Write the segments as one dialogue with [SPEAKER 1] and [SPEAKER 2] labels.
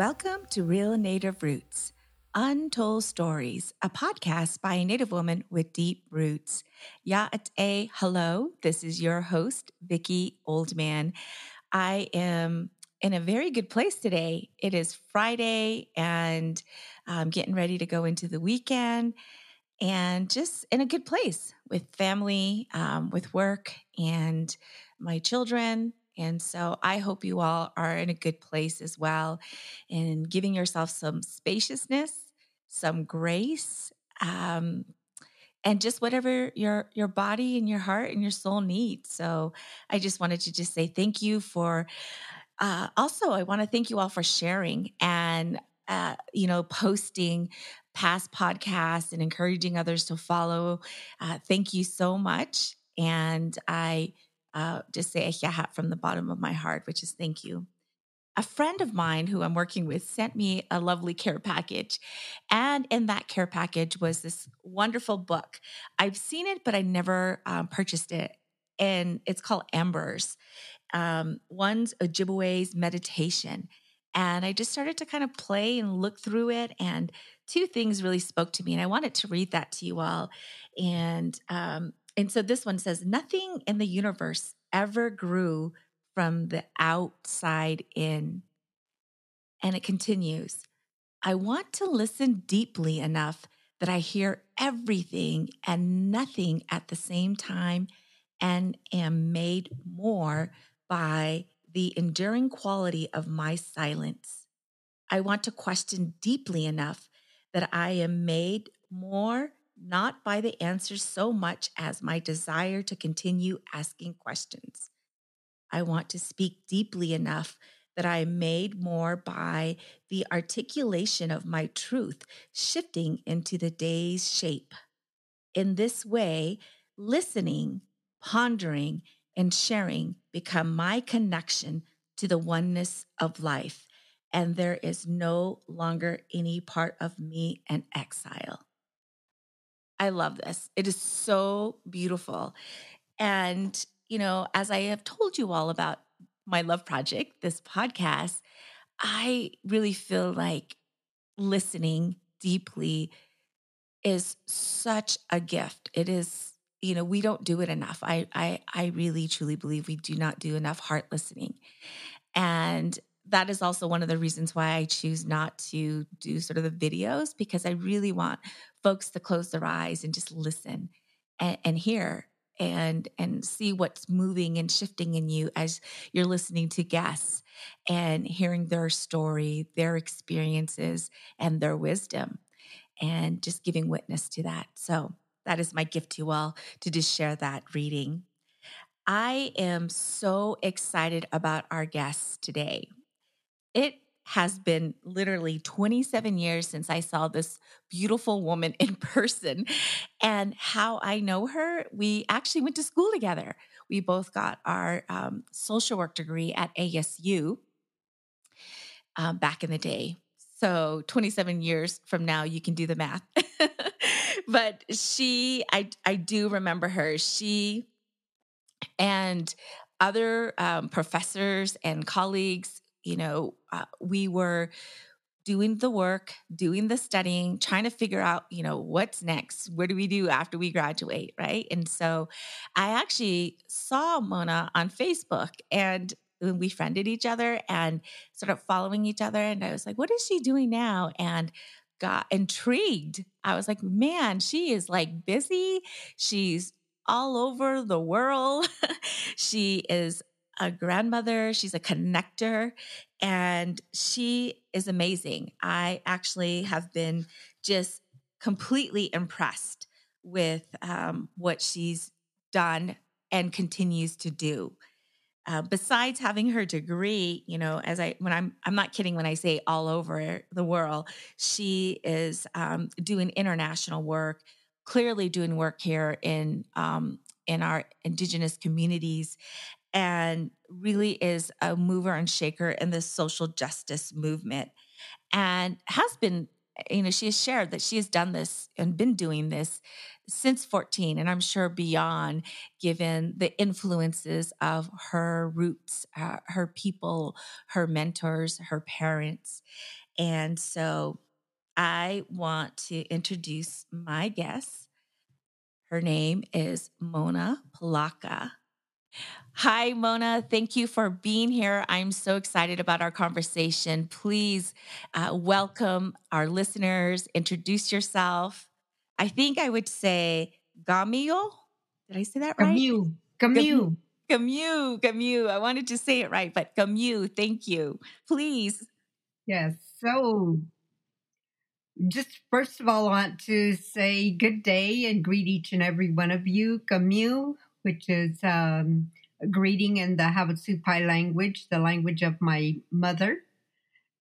[SPEAKER 1] Welcome to Real Native Roots, Untold Stories, a podcast by a Native woman with deep roots. Ya'ate, hello. This is your host, Vicki Oldman. I am in a very good place today. It is Friday and I'm getting ready to go into the weekend and just in a good place with family, um, with work, and my children. And so I hope you all are in a good place as well and giving yourself some spaciousness, some grace, um, and just whatever your your body and your heart and your soul need. So I just wanted to just say thank you for uh, also I want to thank you all for sharing and uh, you know posting past podcasts and encouraging others to follow. Uh, thank you so much. And I uh, just say a yahat from the bottom of my heart, which is thank you. A friend of mine who I'm working with sent me a lovely care package. And in that care package was this wonderful book. I've seen it, but I never um, purchased it. And it's called Embers. Um, one's Ojibwe's Meditation. And I just started to kind of play and look through it. And two things really spoke to me. And I wanted to read that to you all. And um, and so this one says, nothing in the universe ever grew from the outside in. And it continues, I want to listen deeply enough that I hear everything and nothing at the same time and am made more by the enduring quality of my silence. I want to question deeply enough that I am made more not by the answers so much as my desire to continue asking questions. I want to speak deeply enough that I am made more by the articulation of my truth shifting into the day's shape. In this way, listening, pondering, and sharing become my connection to the oneness of life, and there is no longer any part of me in exile. I love this. It is so beautiful. And, you know, as I have told you all about my love project, this podcast, I really feel like listening deeply is such a gift. It is, you know, we don't do it enough. I I I really truly believe we do not do enough heart listening. And that is also one of the reasons why I choose not to do sort of the videos because I really want folks to close their eyes and just listen and, and hear and and see what's moving and shifting in you as you're listening to guests and hearing their story, their experiences, and their wisdom, and just giving witness to that. So that is my gift to you all to just share that reading. I am so excited about our guests today. It has been literally 27 years since I saw this beautiful woman in person. And how I know her, we actually went to school together. We both got our um, social work degree at ASU um, back in the day. So 27 years from now, you can do the math. but she, I, I do remember her. She and other um, professors and colleagues you know, uh, we were doing the work, doing the studying, trying to figure out, you know, what's next? What do we do after we graduate? Right. And so I actually saw Mona on Facebook and we friended each other and sort of following each other. And I was like, what is she doing now? And got intrigued. I was like, man, she is like busy. She's all over the world. she is a grandmother, she's a connector, and she is amazing. I actually have been just completely impressed with um, what she's done and continues to do. Uh, besides having her degree, you know, as I when I'm I'm not kidding when I say all over the world, she is um, doing international work, clearly doing work here in um, in our indigenous communities, and really is a mover and shaker in the social justice movement and has been you know, she has shared that she has done this and been doing this since 14, and I'm sure beyond, given the influences of her roots, uh, her people, her mentors, her parents. And so I want to introduce my guest. Her name is Mona Polacca. Hi, Mona. Thank you for being here. I'm so excited about our conversation. Please uh, welcome our listeners, introduce yourself. I think I would say Gamio. Did I say that right?
[SPEAKER 2] Gamu. Gamu.
[SPEAKER 1] Gamu. Gamu. I wanted to say it right, but Gamu, thank you. Please.
[SPEAKER 2] Yes. So, just first of all, I want to say good day and greet each and every one of you. Gamu, which is um, greeting in the Havasupai language, the language of my mother.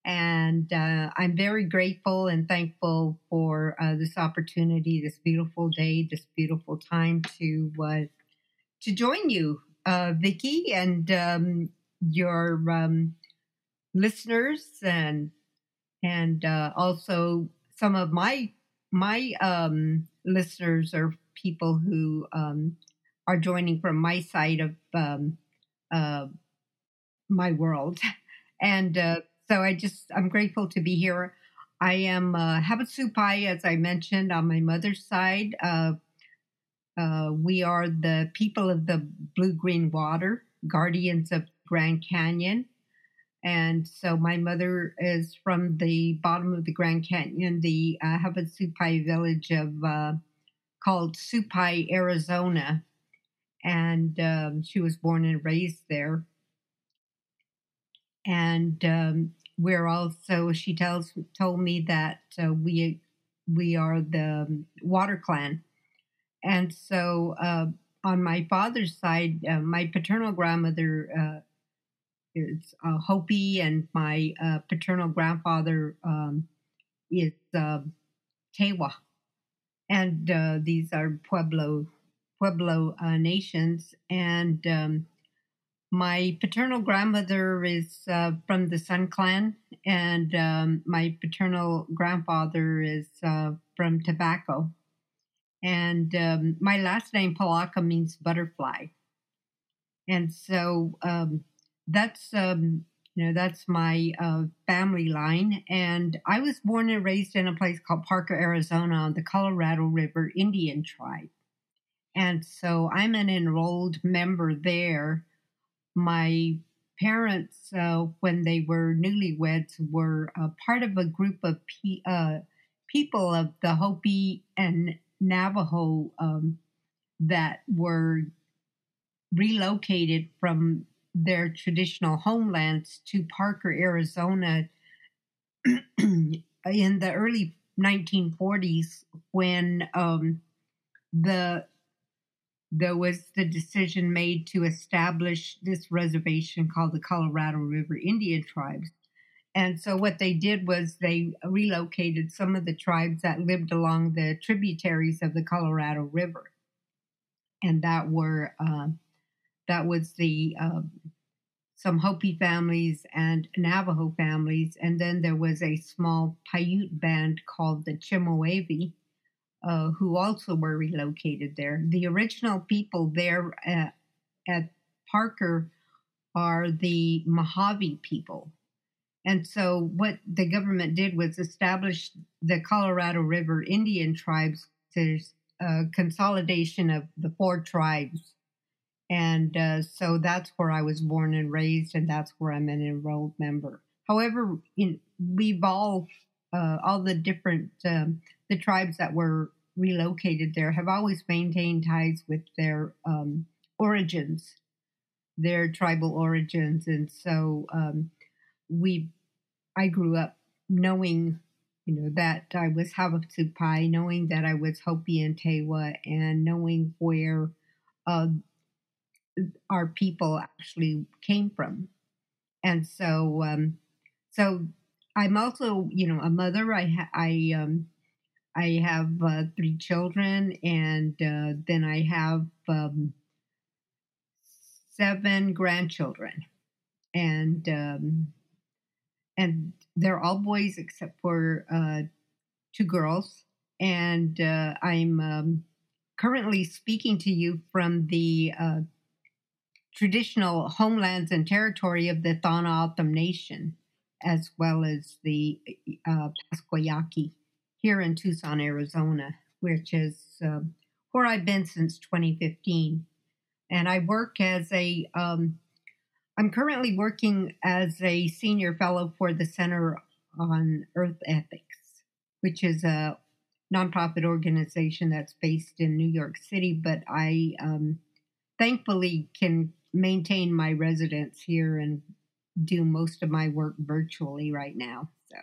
[SPEAKER 2] And uh, I'm very grateful and thankful for uh, this opportunity, this beautiful day, this beautiful time to uh, to join you, uh, Vicki, and um, your um, listeners, and and uh, also some of my my um, listeners are people who um, are joining from my side of um, uh, my world. And uh, so I just, I'm grateful to be here. I am uh, Havasupai, as I mentioned, on my mother's side. Uh, uh, we are the people of the blue green water, guardians of Grand Canyon. And so my mother is from the bottom of the Grand Canyon, the uh, Havasupai village of uh, called Supai, Arizona and um, she was born and raised there. And um, we're also, she tells told me that uh, we we are the Water Clan, and so uh, on my father's side, uh, my paternal grandmother uh, is uh, Hopi, and my uh, paternal grandfather um, is Tewa, and these are Pueblo Pueblo uh, nations. And um, my paternal grandmother is uh, from the Sun Clan, and um, my paternal grandfather is uh, from Tobacco. And um, my last name, Polacca, means butterfly. And so um, that's um, you know that's my uh, family line and i was born and raised in a place called parker arizona on the colorado river indian tribe and so I'm an enrolled member there. My parents, uh, when they were newlyweds, were part of a group of uh, people of the Hopi and Navajo um, that were relocated from their traditional homelands to Parker, Arizona in the early 1940s when um, the there was the decision made to establish this reservation called the Colorado River Indian Tribes. And so what they did was they relocated some of the tribes that lived along the tributaries of the Colorado River, and that were uh, that was the uh, some Hopi families and Navajo families, and then there was a small Paiute band called the Chemehuevi, uh, who also were relocated there. The original people there at, at Parker are the Mojave people. And so, what the government did was establish the Colorado River Indian tribes There's uh, consolidation of the four tribes. And uh, so that's where I was born and raised, and that's where I'm an enrolled member. However, in, we've all, uh, all the different um, the tribes that were relocated there have always maintained ties with their um, origins, their tribal origins, and so um, we. I grew up knowing, you know, that I was Havasupai, knowing that I was Hopi and Tewa, and knowing where uh, our people actually came from, and so um, so I'm also, you know, a mother. I ha- I um, I have uh, three children, and uh, then I have um, seven grandchildren, and um, and they're all boys except for uh, two girls, and uh, I'm um, currently speaking to you from the uh, traditional homelands and territory of the O'odham Nation, as well as the uh, here in Tucson, Arizona, which is uh, where I've been since 2015. And I work as a, um, I'm currently working as a senior fellow for the Center on Earth Ethics, which is a nonprofit organization that's based in New York City, but I um, thankfully can maintain my residence here and do most of my work virtually right now. So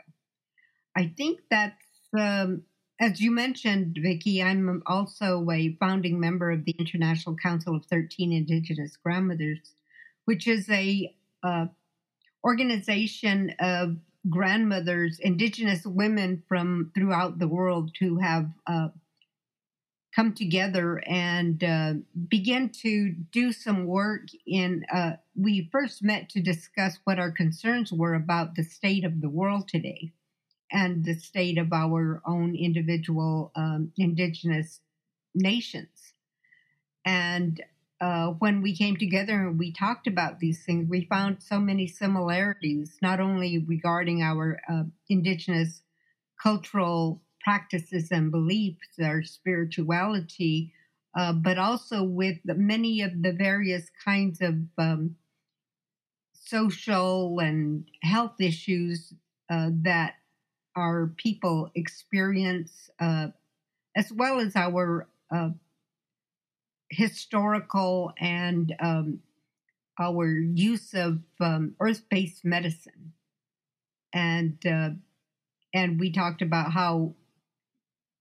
[SPEAKER 2] I think that's, um, as you mentioned, Vicki, I'm also a founding member of the International Council of 13 Indigenous Grandmothers, which is a uh, organization of grandmothers, Indigenous women from throughout the world who have uh, come together and uh, begin to do some work in uh, we first met to discuss what our concerns were about the state of the world today and the state of our own individual um, indigenous nations. And uh, when we came together and we talked about these things we found so many similarities not only regarding our uh, indigenous cultural practices and beliefs, our spirituality, uh, but also with many of the various kinds of um, social and health issues uh, that our people experience, uh, as well as our uh, historical and um, our use of um, earth-based medicine, and uh, and we talked about how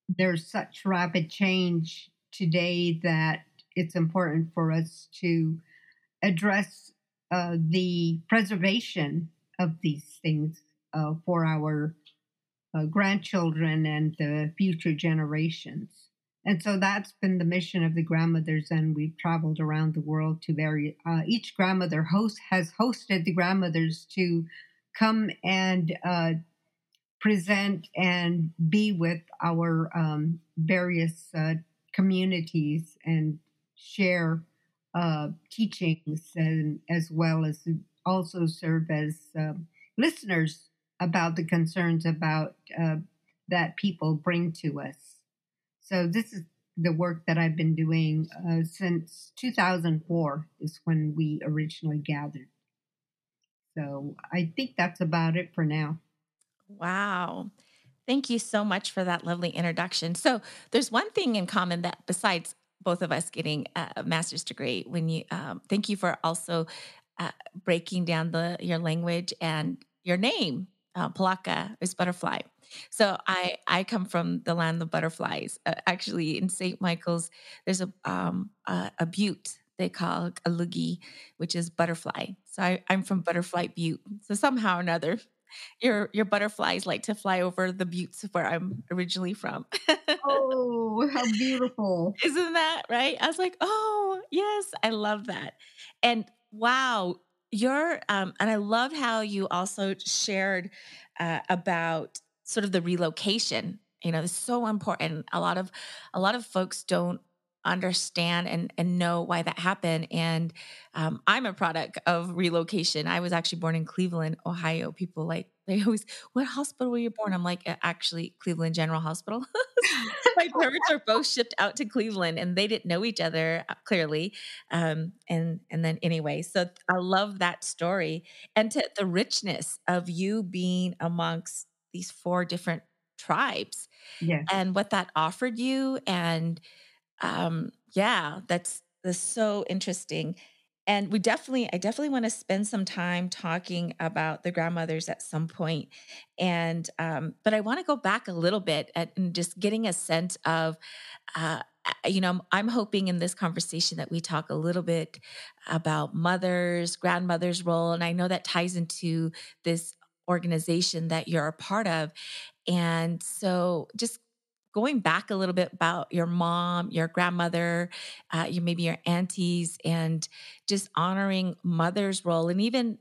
[SPEAKER 2] there's such rapid change today that it's important for us to address uh, the preservation of these things uh, for our uh, grandchildren and the future generations. And so that's been the mission of the grandmothers, and we've traveled around the world to very. Uh, each grandmother host has hosted the grandmothers to come and uh, present and be with our um, various uh, communities and share uh, teachings and as well as also serve as um, listeners about the concerns about uh, that people bring to us. So this is the work that I've been doing uh, since 2004 is when we originally gathered. So I think that's about it for now.
[SPEAKER 1] Wow. Thank you so much for that lovely introduction. So, there's one thing in common that besides both of us getting a master's degree, when you um, thank you for also uh, breaking down the your language and your name. Uh, Polacca is butterfly. So I I come from the land of butterflies. Uh, actually, in St. Michael's, there's a um, a, a butte they call a lugi, which is butterfly. So I, I'm from Butterfly Butte. So somehow or another, your your butterflies like to fly over the buttes where I'm originally from.
[SPEAKER 2] oh, how beautiful.
[SPEAKER 1] Isn't that right? I was like, "Oh, yes, I love that." And wow, you're um and I love how you also shared uh, about sort of the relocation. You know, it's so important. A lot of a lot of folks don't understand and, and know why that happened. And um, I'm a product of relocation. I was actually born in Cleveland, Ohio. People like, they always, what hospital were you born? I'm like, actually, Cleveland General Hospital. My parents are both shipped out to Cleveland and they didn't know each other uh, clearly. Um, and, and then anyway, so I love that story and to the richness of you being amongst these four different tribes yeah. and what that offered you and um, yeah, that's that's so interesting. And we definitely, I definitely want to spend some time talking about the grandmothers at some point. And, um, but I want to go back a little bit at, and just getting a sense of, uh, you know, I'm hoping in this conversation that we talk a little bit about mothers, grandmothers' role. And I know that ties into this organization that you're a part of. And so just going back a little bit about your mom, your grandmother, uh, your maybe your aunties, and just honoring mother's role, and even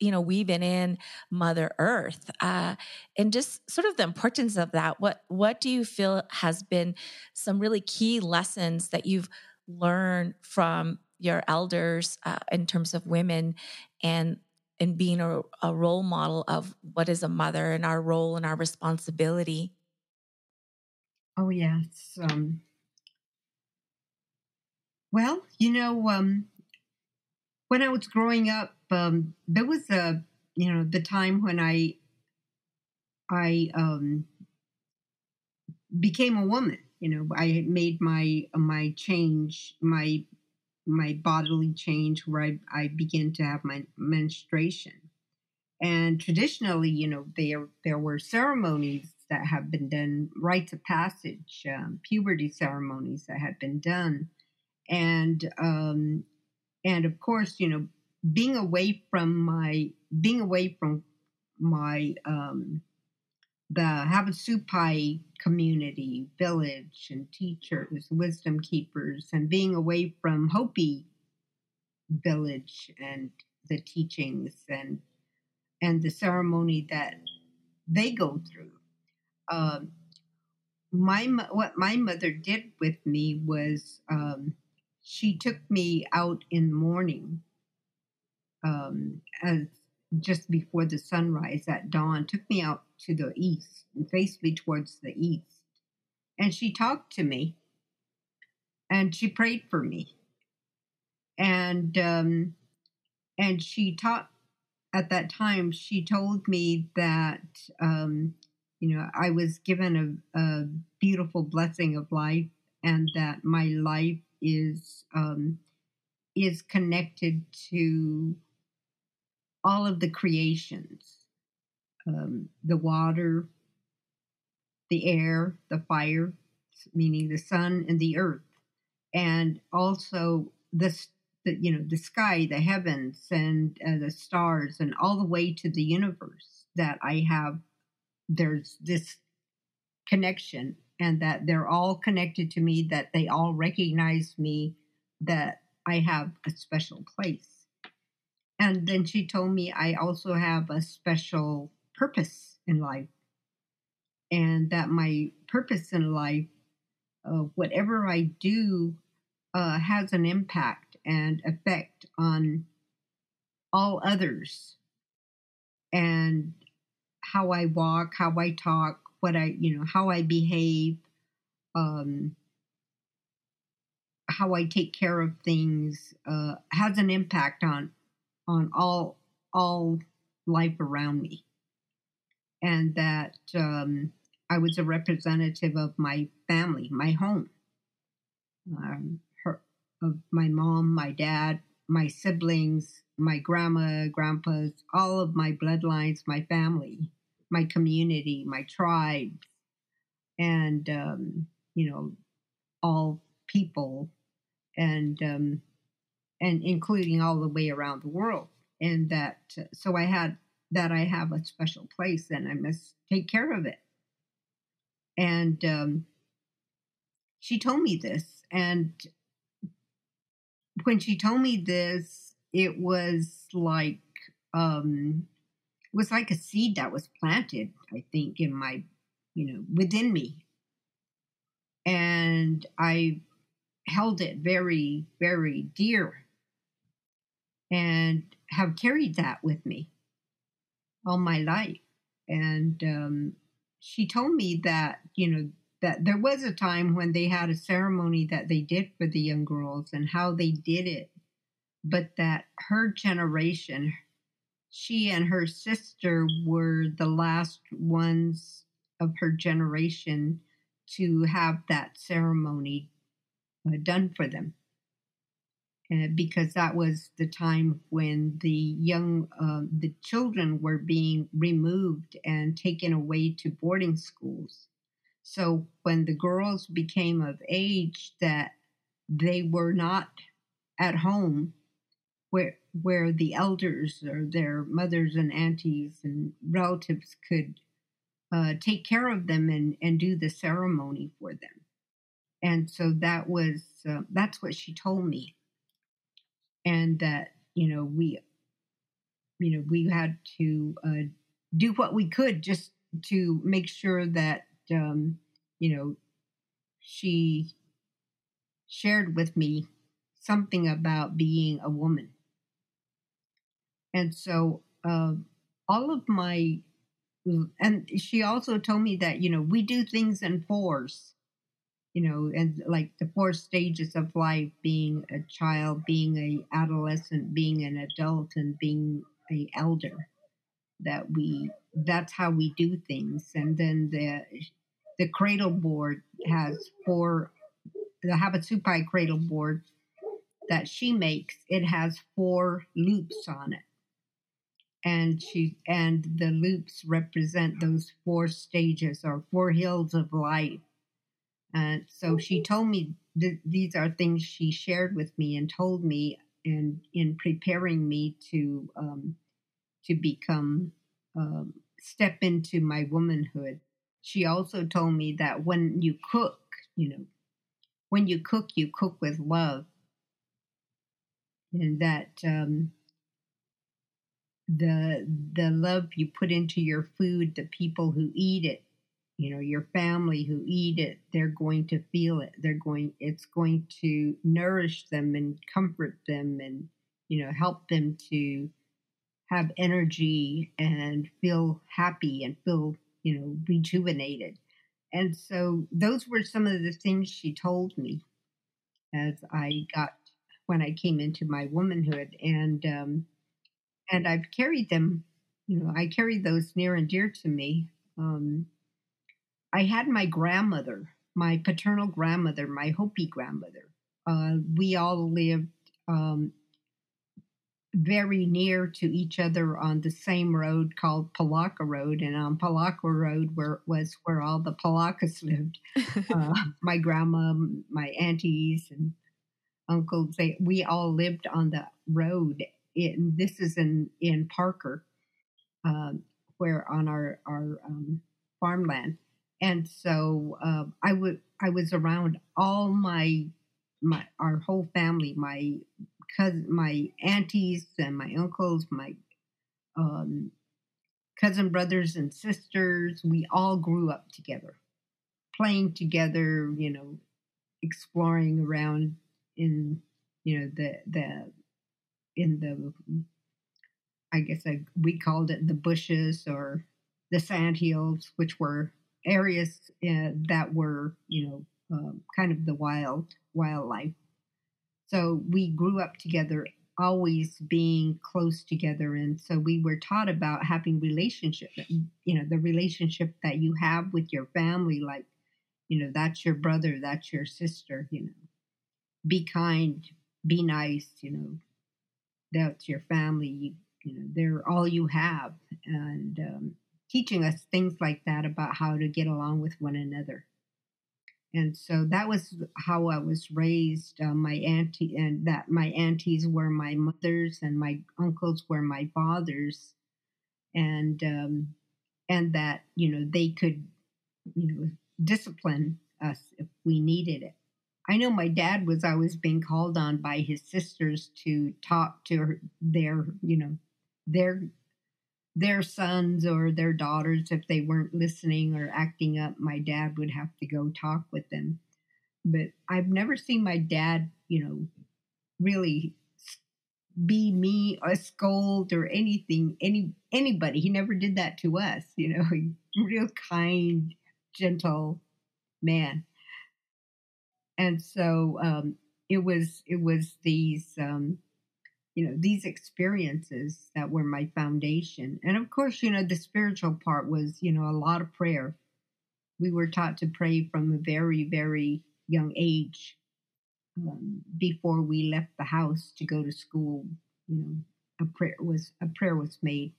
[SPEAKER 1] you know, weaving in Mother Earth, uh, and just sort of the importance of that. What what do you feel has been some really key lessons that you've learned from your elders uh, in terms of women and and being a, a role model of what is a mother and our role and our responsibility?
[SPEAKER 2] Oh yes. Um, well, you know, um, when I was growing up, um, there was a you know the time when I I um, became a woman. You know, I made my my change, my my bodily change, where I I began to have my menstruation. And traditionally, you know, there there were ceremonies that have been done, rites of passage, um, puberty ceremonies that had been done, and um, and of course, you know, being away from my being away from my um, the Havasupai community, village, and teachers, wisdom keepers, and being away from Hopi village and the teachings and and the ceremony that they go through. Um, my what my mother did with me was um, she took me out in the morning um, as just before the sunrise at dawn, took me out to the east and faced me towards the east. And she talked to me and she prayed for me. And um, and she taught at that time, she told me that um, you know I was given a, a beautiful blessing of life and that my life is um, is connected to all of the creations um, the water, the air, the fire, meaning the sun and the earth, and also the, the you know the sky, the heavens, and uh, the stars, and all the way to the universe. That I have, there's this connection, and that they're all connected to me. That they all recognize me. That I have a special place. And then she told me I also have a special purpose in life. And that my purpose in life, uh, whatever I do, uh, has an impact and effect on all others. And how I walk, how I talk, what I, you know, how I behave, um, how I take care of things uh, has an impact on on all all life around me, and that um, I was a representative of my family, my home, um, her, of my mom, my dad, my siblings, my grandma, grandpas, all of my bloodlines, my family, my community, my tribe, and um, you know, all people, and um, and including all the way around the world. And that, so I had that I have a special place and I must take care of it. And um, she told me this. And when she told me this, it was like, um, it was like a seed that was planted, I think, in my, you know, within me. And I held it very, very dear and have carried that with me all my life. And um, she told me that, you know, that there was a time when they had a ceremony that they did for the young girls and how they did it, but that her generation, she and her sister were the last ones of her generation to have that ceremony uh, done for them uh, because that was the time when the young, uh, the children were being removed and taken away to boarding schools. So when the girls became of age, that they were not at home where where the elders or their mothers and aunties and relatives could uh, take care of them and, and do the ceremony for them. And so that was uh, that's what she told me and that you know we you know, we had to uh, do what we could just to make sure that, um, you know, she shared with me something about being a woman. And so uh, all of my, and she also told me that, you know, we do things in fours, you know, and like the four stages of life being a child, being a adolescent, being an adult, and being a elder that we that's how we do things and then the the cradle board has four the Havasupai cradle board that she makes, it has four loops on it. And she and the loops represent those four stages or four hills of life. And so she told me th- these are things she shared with me and told me in in preparing me to um, to become um, step into my womanhood. She also told me that when you cook, you know, when you cook, you cook with love, and that um, the the love you put into your food, the people who eat it, you know, your family who eat it, they're going to feel it. They're going, it's going to nourish them and comfort them, and you know, help them to have energy and feel happy and feel you know rejuvenated and so those were some of the things she told me as I got when I came into my womanhood, and um, and I've carried them. You know, I carried those near and dear to me. Um, I had my grandmother, my paternal grandmother, my Hopi grandmother. Uh, we all lived um, very near to each other on the same road called Polacca Road, and on Polacca Road where was where all the Polaccas lived. uh, my grandma, my aunties, and uncles, they we all lived on the road. In this is in in Parker, um, where on our our um, farmland, and so uh, I would I was around all my my our whole family, my cousin, my aunties and my uncles, my um, cousin brothers and sisters. We all grew up together, playing together. You know, exploring around in you know the the in the I guess I, we called it the bushes or the sand hills, which were areas uh, that were you know um, kind of the wild wildlife so we grew up together, always being close together. And so we were taught about having relationship, you know, the relationship that you have with your family, like, you know, that's your brother, that's your sister, you know, be kind, be nice, you know, that's your family, you, you know, they're all you have. And um, teaching us things like that about how to get along with one another and so that was how I was raised. Uh, my auntie and that my aunties were my mothers, and my uncles were my fathers, and um, and that you know they could you know discipline us if we needed it. I know my dad was always being called on by his sisters to talk to their you know their their sons or their daughters, if they weren't listening or acting up, my dad would have to go talk with them. But I've never seen my dad, you know, really be me or scold or anything, any anybody. He never did that to us, you know, real kind, gentle man. And so um, it was it was these um, you know these experiences that were my foundation. And of course you know the spiritual part was you know a lot of prayer. We were taught to pray from a very very young age um, before we left the house to go to school you know a prayer was a prayer was made.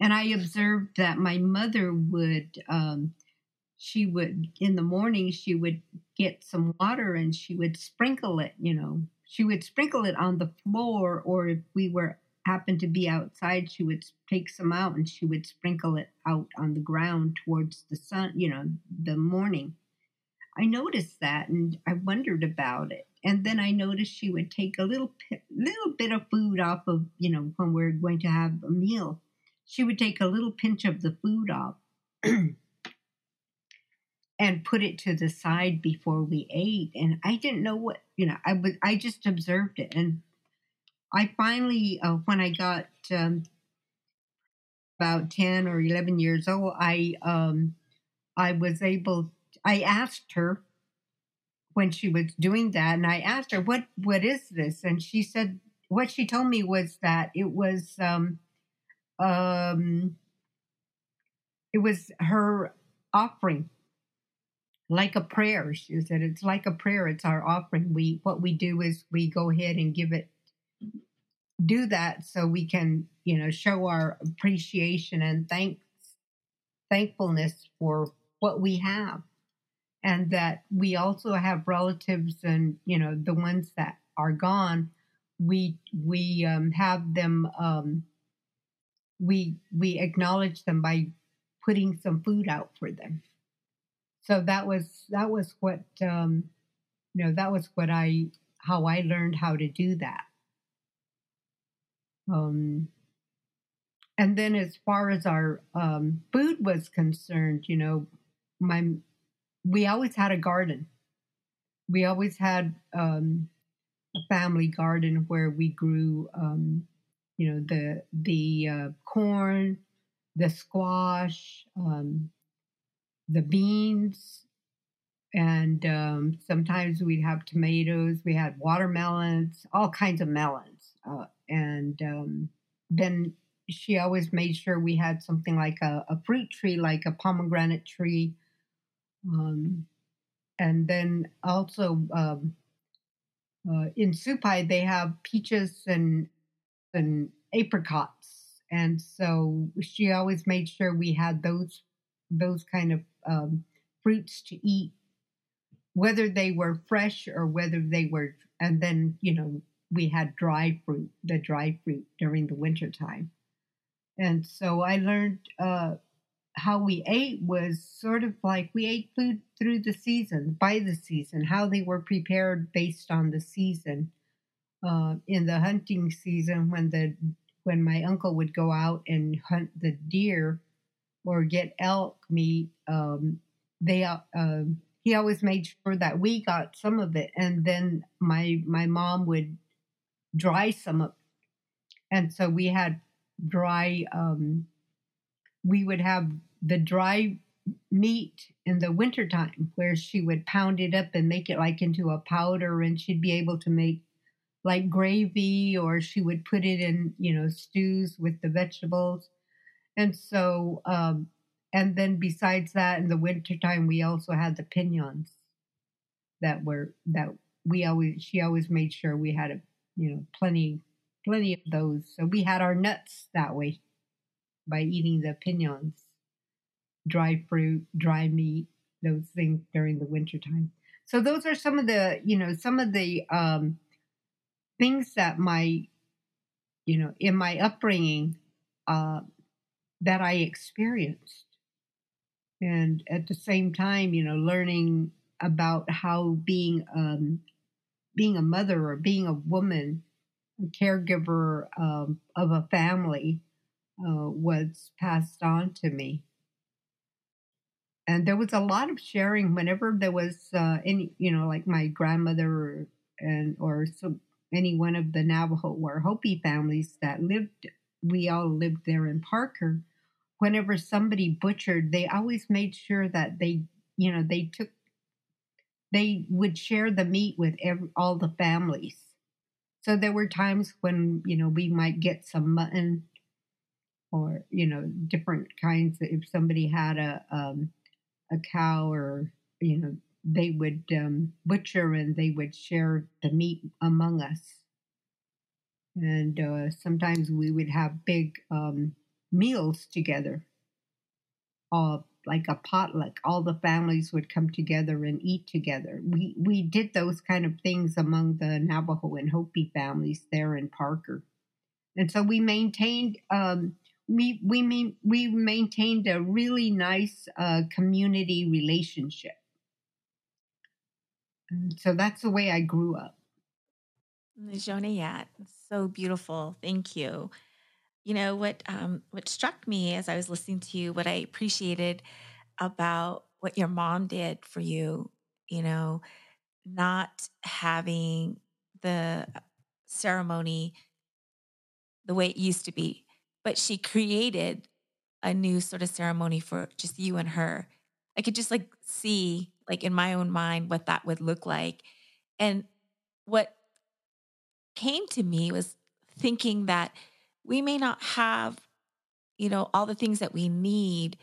[SPEAKER 2] And i observed that my mother would um, she would in the morning she would get some water and she would sprinkle it you know she would sprinkle it on the floor, or if we were happened to be outside, she would take some out and she would sprinkle it out on the ground towards the sun, you know, the morning. I noticed that and I wondered about it. and then I noticed she would take a little little bit of food off of you know when we're going to have a meal. She would take a little pinch of the food off and put it to the side before we ate. And I didn't know what you know. I was I just observed it, and I finally uh, when I got um, about ten or eleven years old, I um, I was able. I asked her when she was doing that and i asked her what what is this and she said what she told me was that it was um um it was her offering like a prayer she said. It's like a prayer. It's our offering. We what we do is we go ahead and give it do that so we can you know show our appreciation and thanks thankfulness for what we have. And that we also have relatives and you know the ones that are gone we we um, have them um, we we acknowledge them by putting some food out for them so that was that was what um, you know that was what i how i learned how to do that um and then as far as our um, food was concerned you know my we always had a garden. We always had um, a family garden where we grew, um, you know, the the uh, corn, the squash, um, the beans, and um, sometimes we'd have tomatoes. We had watermelons, all kinds of melons, uh, and um, then she always made sure we had something like a, a fruit tree, like a pomegranate tree um, and then also um, uh, in Supai, they have peaches and and apricots, and so she always made sure we had those those kind of um, fruits to eat, whether they were fresh or whether they were. And then you know we had dry fruit, the dry fruit during the winter time, and so I learned uh, how we ate was sort of like we ate food through the season, by the season, how they were prepared based on the season. Uh, in the hunting season, when the when my uncle would go out and hunt the deer or get elk meat, um, they uh, he always made sure that we got some of it, and then my my mom would dry some of, and so we had dry um, we would have the dry meat in the wintertime where she would pound it up and make it like into a powder and she'd be able to make like gravy or she would put it in you know stews with the vegetables. And so um and then besides that in the wintertime we also had the piñons that were that we always she always made sure we had a you know plenty plenty of those so we had our nuts that way by eating the piñons, dry fruit, dry meat, those things during the wintertime. So those are some of the, you know, some of the um, things that my, you know, in my upbringing uh, that I experienced. And at the same time, you know, learning about how being um, being a mother or being a woman, a caregiver um, of a family, uh, was passed on to me. And there was a lot of sharing whenever there was uh, any, you know, like my grandmother or, and or so any one of the Navajo or Hopi families that lived. We all lived there in Parker. Whenever somebody butchered, they always made sure that they, you know, they took, they would share the meat with every, all the families. So there were times when, you know, we might get some mutton or you know different kinds if somebody had a um, a cow or you know they would um, butcher and they would share the meat among us and uh, sometimes we would have big um, meals together uh, like a potluck all the families would come together and eat together we we did those kind of things among the navajo and hopi families there in parker and so we maintained um, we we mean we maintained a really nice uh, community relationship. So that's the way I grew up.
[SPEAKER 1] Jonayat, so beautiful. Thank you. You know what? Um, what struck me as I was listening to you, what I appreciated about what your mom did for you, you know, not having the ceremony the way it used to be, but she created a new sort of ceremony for just you and her. I could just like see, like in my own mind, what that would look like. And what came to me was thinking that we may not have, you know, all the things that we need,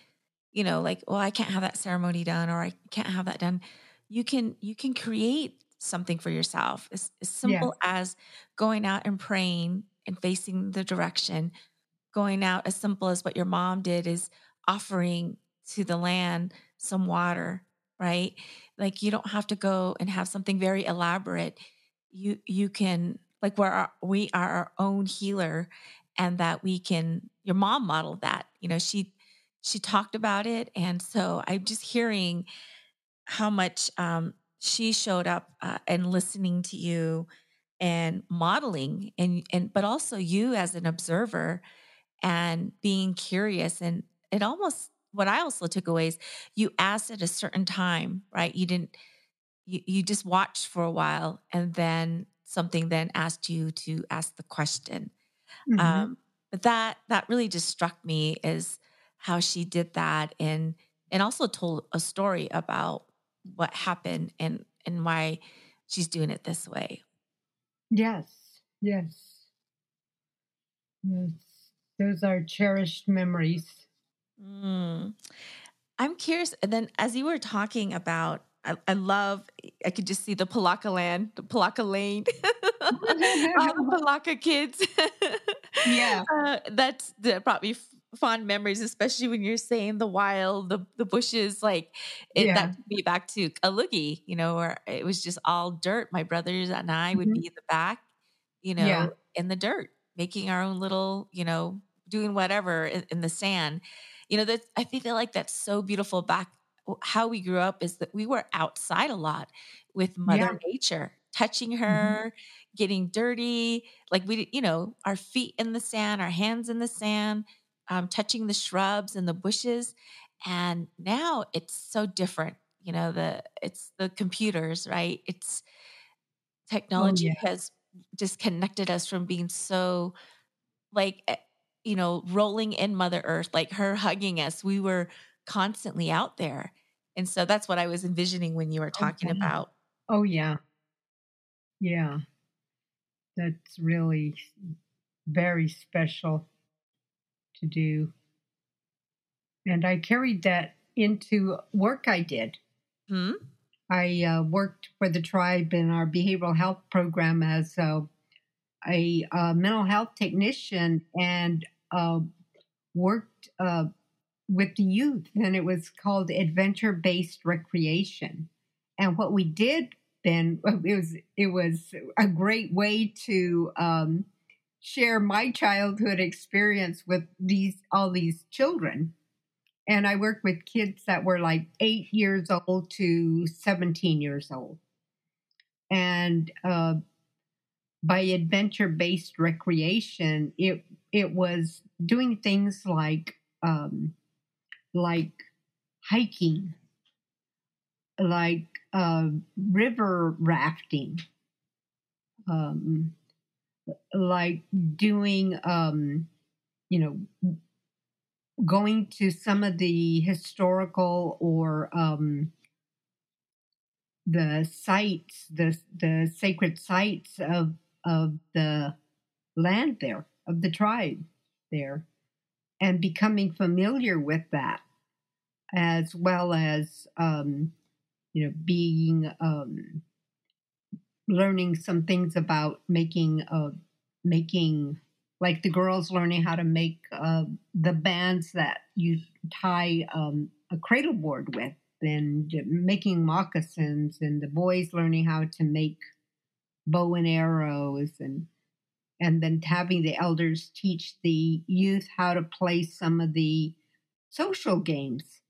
[SPEAKER 1] you know, like, well, I can't have that ceremony done or I can't have that done. You can you can create something for yourself. As, as simple yeah. as going out and praying and facing the direction, going out as simple as what your mom did is offering to the land some water, right? Like you don't have to go and have something very elaborate. You you can like we're we are our own healer and that we can your mom modeled that you know she she talked about it. And so i'm just hearing how much um, she showed up uh, and listening to you and modeling and and but also you as an observer and being curious. And it almost what i also took away is you asked at a certain time right? You didn't you, you just watched for a while and then something then asked you to ask the question. Mm-hmm. Um, but that that really just struck me is how she did that and and also told a story about what happened and and why she's doing it this way.
[SPEAKER 2] Yes, yes, yes. Those are cherished memories.
[SPEAKER 1] Mm. I'm curious. And then, as you were talking about I, I, love, I could just see the Polacca land, the Polacca lane, all the Polacca kids.
[SPEAKER 2] yeah.
[SPEAKER 1] Uh, that's that brought me fond memories, especially when you're saying the wild, the, the bushes, like it, yeah. that took me back to Alugi, you know, where it was just all dirt. My brothers and I would mm-hmm. be in the back, you know, yeah. in the dirt, making our own little, you know, doing whatever in, in the sand. You know, that I think that like that's so beautiful back how we grew up is that we were outside a lot with mother yeah. nature touching mm-hmm. her. Getting dirty like we you know our feet in the sand our hands in the sand um, touching the shrubs and the bushes and now it's so different you know the it's the computers right it's oh, technology oh, yeah. has disconnected us from being so like eh, you know rolling in mother earth like her hugging us we were constantly out there. And so that's what I was envisioning when you were talking
[SPEAKER 2] okay.
[SPEAKER 1] about.
[SPEAKER 2] Oh, yeah. Yeah. That's really very special to do. And I carried that into work I did. Hmm? I uh, worked for the tribe in our behavioral health program as a, a, a mental health technician and uh, worked uh, with the youth, and it was called adventure based recreation. And what we did then it was it was a great way to um, share my childhood experience with these all these children. And I worked with kids that were like eight years old to seventeen years old. And uh, by adventure based recreation, it it was doing things like um, like hiking, like uh, river rafting, um, like doing, um, you know, going to some of the historical or um, the sites, the the sacred sites of of the land there, of the tribe there and becoming familiar with that, as well as um, you know being um, learning some things about making uh, making like the girls learning how to make uh, the bands that you tie um, a cradle board with and making moccasins and the boys learning how to make bow and arrows and and then having the elders teach the youth how to play some of the social games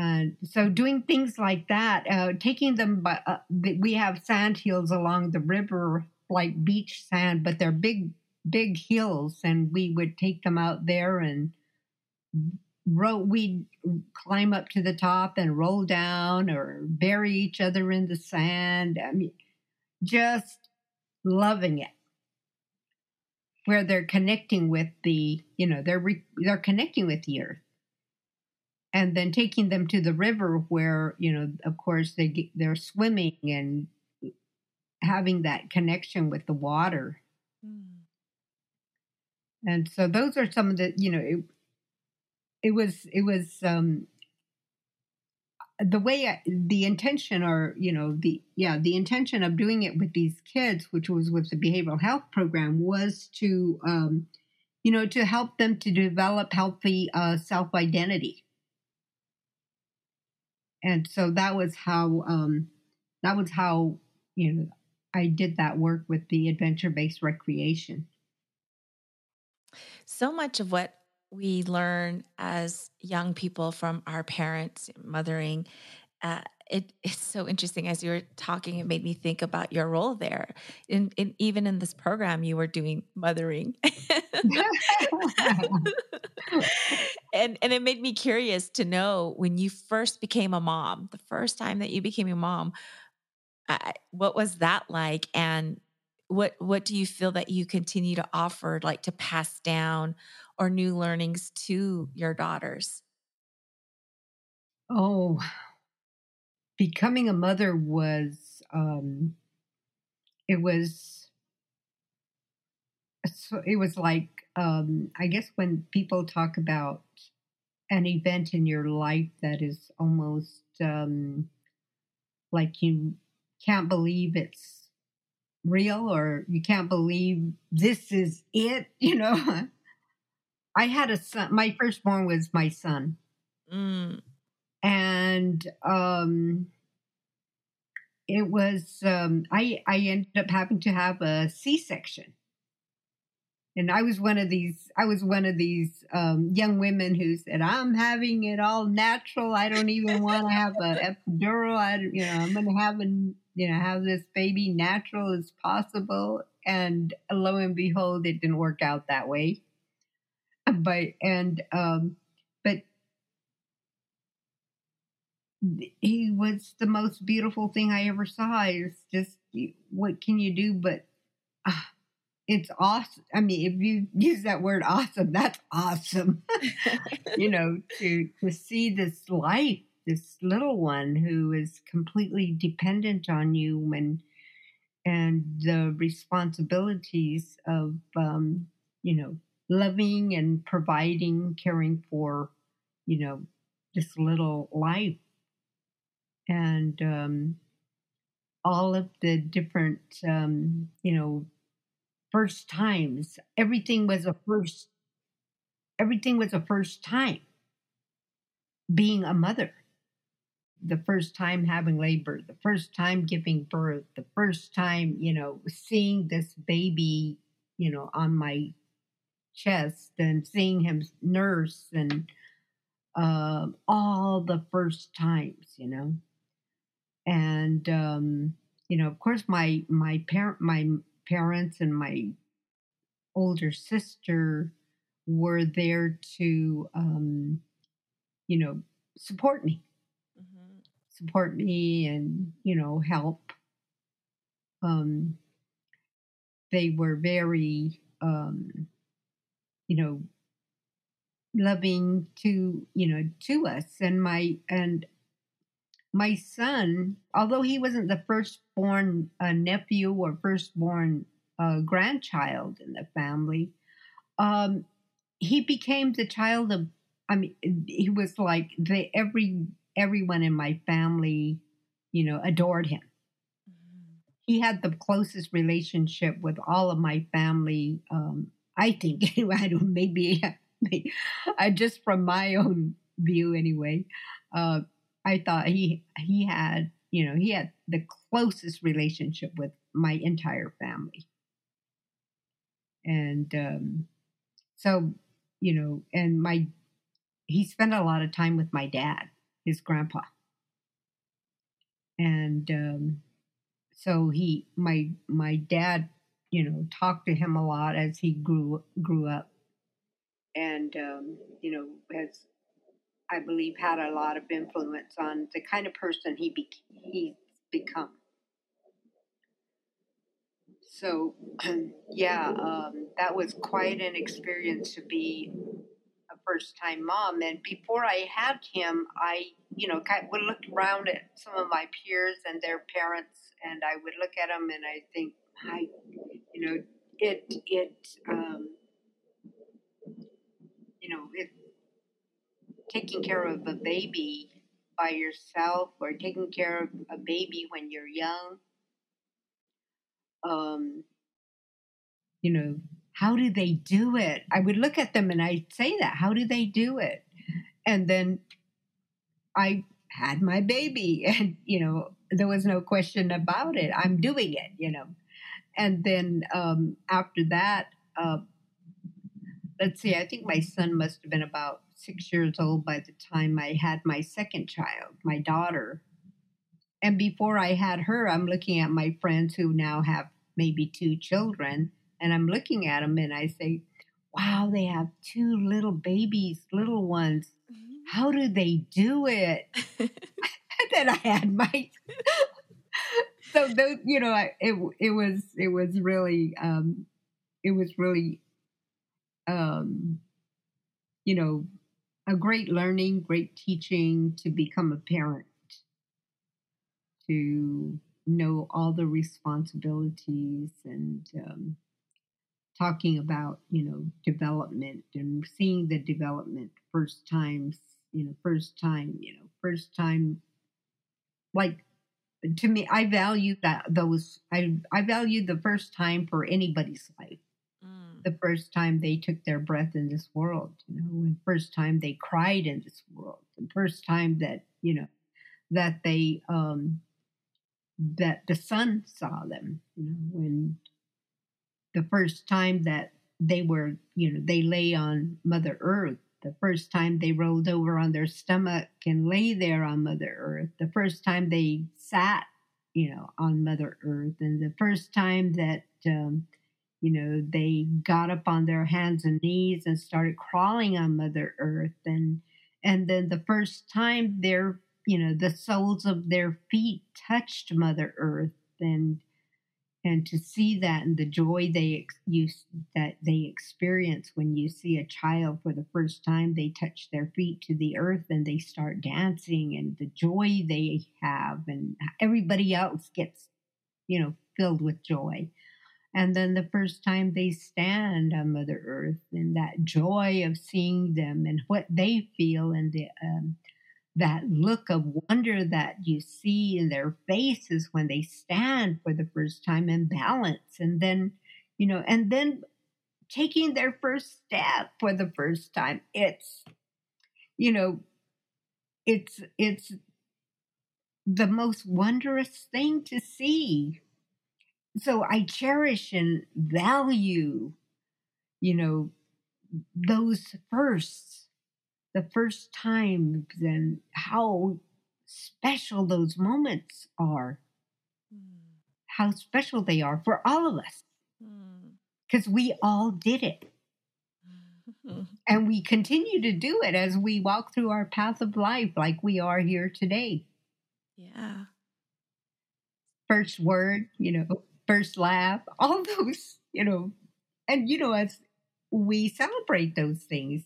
[SPEAKER 2] And so doing things like that, uh, taking them, by, uh, we have sand hills along the river, like beach sand, but they're big, big hills. And we would take them out there and roll, we'd climb up to the top and roll down or bury each other in the sand. I mean, just loving it where they're connecting with the you know they're re- they're connecting with the earth and then taking them to the river where you know of course they get, they're swimming and having that connection with the water mm. and so those are some of the you know it, it was it was um the way I, the intention or you know the yeah the intention of doing it with these kids which was with the behavioral health program was to um you know to help them to develop healthy uh, self identity and so that was how um that was how you know i did that work with the adventure based recreation.
[SPEAKER 1] So much of what we learn as young people from our parents mothering uh, it, it's so interesting as you were talking it made me think about your role there. In, in even in this program you were doing mothering. And and it made me curious to know when you first became a mom the first time that you became a mom what was that like? And what what do you feel that you continue to offer like to pass down or new learnings to your daughters?
[SPEAKER 2] Oh, becoming a mother was, um, it was, it was like, um, I guess when people talk about an event in your life that is almost um, like you can't believe it's real or you can't believe this is it, you know. I had a son. My firstborn was my son, mm. And um, it was um, I. I ended up having to have a C section, and I was one of these. I was one of these um, young women who said, "I'm having it all natural. I don't even want to have a epidural. I, you know, I'm going to have an, you know, have this baby natural as possible." And lo and behold, it didn't work out that way but and um, but he was the most beautiful thing I ever saw. It's just what can you do? But uh, it's awesome. I mean, if you use that word awesome, that's awesome. you know, to to see this life, this little one who is completely dependent on you and and the responsibilities of um, you know loving and providing, caring for, you know, this little life. And um, all of the different, um, you know, first times, everything was a first, everything was a first time being a mother. The first time having labor, the first time giving birth, the first time, you know, seeing this baby, you know, on my chest and seeing him nurse and uh, all the first times, you know. And um, you know, of course, my my parent, my parents, and my older sister were there to, um, you know, support me, mm-hmm. support me, and you know, help. Um, they were very um, you know, loving to, you know, to us. And my, and my son, although he wasn't the firstborn uh, nephew or firstborn uh, grandchild in the family, um, he became the child of. I mean, he was like the every everyone in my family, you know, adored him. Mm-hmm. He had the closest relationship with all of my family um, I think anyway. I don't maybe, maybe I just from my own view anyway. Uh, I thought he he had you know he had the closest relationship with my entire family, and um, so you know, and my he spent a lot of time with my dad. his grandpa. And um, so he, my my dad, you know, talked to him a lot as he grew grew up, and um, you know, has I believe had a lot of influence on the kind of person he be, he's become. So, yeah, um, that was quite an experience to be a first time mom. And before I had him, I, you know, kind of would look around at some of my peers and their parents, and I would look at them and I think, I, you know, it, it, um, you know, it, taking care of a baby by yourself or taking care of a baby when you're young um, you know, how do they do it? I would look at them and I'd say that, how do they do it? And then I had my baby and, you know, there was no question about it. I'm doing it, you know. And then um, after that, uh, let's see, I think my son must have been about six years old by the time I had my second child, my daughter. And before I had her, I'm looking at my friends who now have maybe two children, and I'm looking at them and I say, wow, they have two little babies, little ones. Mm-hmm. How do they do it? then I had my. so those, you know, it it was it was really um, it was really um, you know a great learning, great teaching to become a parent, to know all the responsibilities and um, talking about, you know, development and seeing the development first times, you know, first time, you know, first time, like to me, I value that those, I, I value the first time for anybody's life the first time they took their breath in this world, you know, the first time they cried in this world, the first time that, you know, that they, um, that the sun saw them, you know, when the first time that they were, you know, they lay on Mother Earth, the first time they rolled over on their stomach and lay there on Mother Earth, the first time they sat, you know, on Mother Earth, and the first time that, um, you know, they got up on their hands and knees and started crawling on Mother Earth. And and then the first time their, you know, the soles of their feet touched Mother Earth and and to see that and the joy they you, that they experience when you see a child for the first time they touch their feet to the earth and they start dancing and the joy they have and everybody else gets you know filled with joy and then the first time they stand on Mother Earth and that joy of seeing them and what they feel and the, um, that look of wonder that you see in their faces when they stand for the first time in balance. And then, you know, and then taking their first step for the first time. It's, you know, it's, it's, the most wondrous thing to see so I cherish and value, you know, those firsts, the first times, and how special those moments are. Mm. How special they are for all of us. Because mm. we all did it. and we continue to do it as we walk through our path of life like we are here today.
[SPEAKER 1] Yeah.
[SPEAKER 2] First word, you know, first laugh, all those, you know, and you know, as we celebrate those things,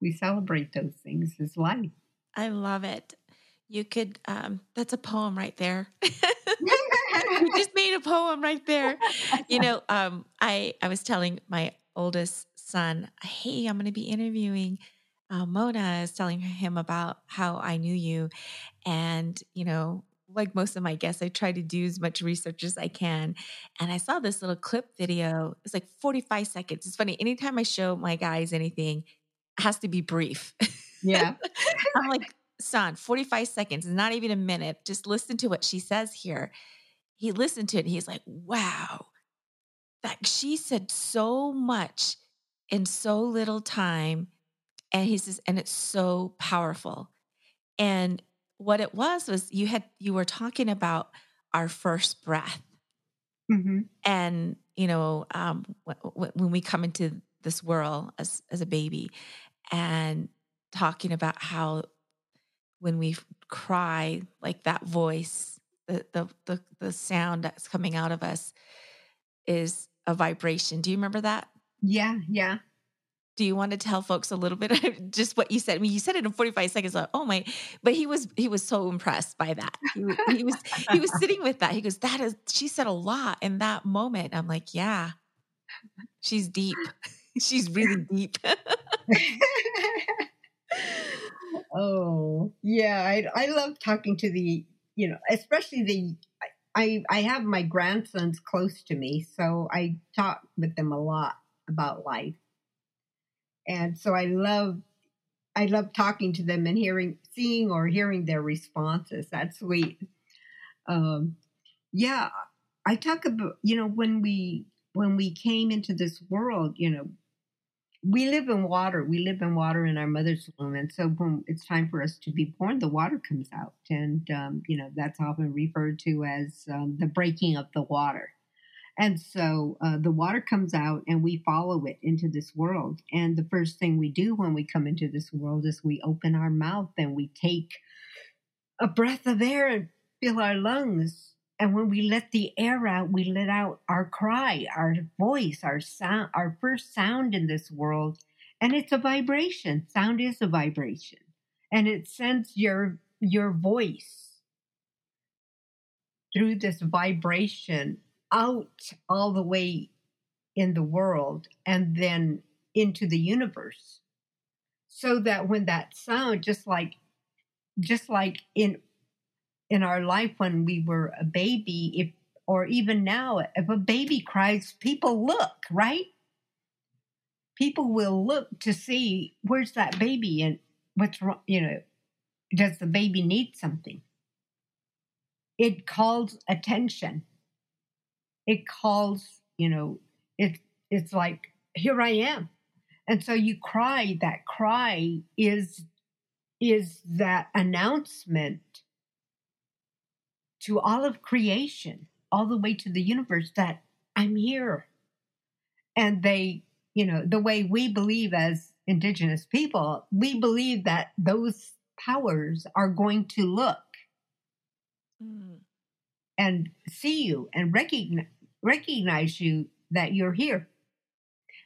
[SPEAKER 2] we celebrate those things as life.
[SPEAKER 1] I love it. You could, um, that's a poem right there. you just made a poem right there. You know, um, I, I was telling my oldest son, hey, I'm going to be interviewing uh, Mona is telling him about how I knew you. And, you know, like most of my guests, I try to do as much research as I can. And I saw this little clip video. It's like 45 seconds. It's funny. Anytime I show my guys anything, it has to be brief.
[SPEAKER 2] Yeah.
[SPEAKER 1] I'm like, son, 45 seconds, not even a minute. Just listen to what she says here. He listened to it and he's like, wow, that she said so much in so little time. And he says, and it's so powerful. And what it was was you had you were talking about our first breath.
[SPEAKER 2] Mm-hmm.
[SPEAKER 1] And you know, um, when we come into this world as as a baby, and talking about how when we cry, like that voice, the the the, the sound that's coming out of us is a vibration. Do you remember that?
[SPEAKER 2] Yeah, yeah.
[SPEAKER 1] Do you want to tell folks a little bit of just what you said? I mean, you said it in 45 seconds. Like, oh my, but he was he was so impressed by that. He, he was he was sitting with that. He goes, That is she said a lot in that moment. I'm like, yeah, she's deep. she's really deep.
[SPEAKER 2] oh, yeah. I I love talking to the, you know, especially the I I have my grandsons close to me, so I talk with them a lot about life. And so I love I love talking to them and hearing seeing or hearing their responses. That's sweet. Um yeah, I talk about, you know, when we when we came into this world, you know, we live in water. We live in water in our mother's womb, and so when it's time for us to be born, the water comes out, and um, you know that's often referred to as um, the breaking of the water. And so uh, the water comes out, and we follow it into this world. And the first thing we do when we come into this world is we open our mouth and we take a breath of air and fill our lungs and when we let the air out, we let out our cry, our voice, our sound, our first sound in this world. And it's a vibration. Sound is a vibration. And it sends your your voice through this vibration out all the way in the world and then into the universe. So that when that sound just like just like in in our life when we were a baby, if or even now, if a baby cries, people look, right? People will look to see where's that baby and what's wrong, you know, does the baby need something? It calls attention. It calls, you know, it, it's like, here I am. And so you cry, that cry is is that announcement to all of creation, all the way to the universe that I'm here. And they, you know, the way we believe as indigenous people, we believe that those powers are going to look mm. and see you and recognize recognize you that you're here.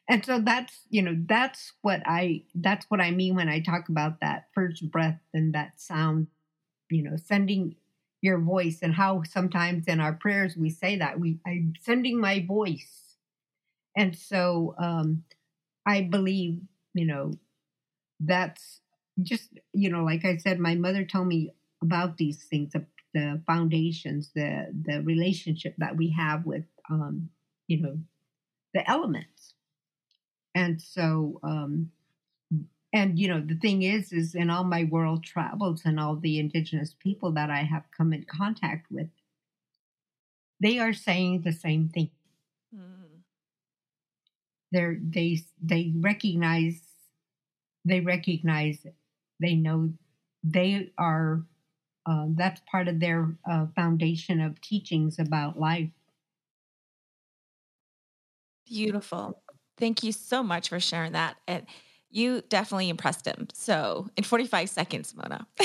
[SPEAKER 2] And so that's, you know, that's what I that's what I mean when I talk about that first breath and that sound, you know, sending your voice and how sometimes in our prayers we say that we i'm sending my voice and so um i believe you know that's just you know like i said my mother told me about these things the, the foundations the the relationship that we have with um you know the elements. And so um and you know the thing is is in all my world travels and all the indigenous people that i have come in contact with they are saying the same thing. Mm. they're they they recognize they recognize it. They know they are uh, that's part of their uh, foundation of teachings about life
[SPEAKER 1] beautiful thank you so much for sharing that and you definitely impressed him. So in 45 seconds, Mona.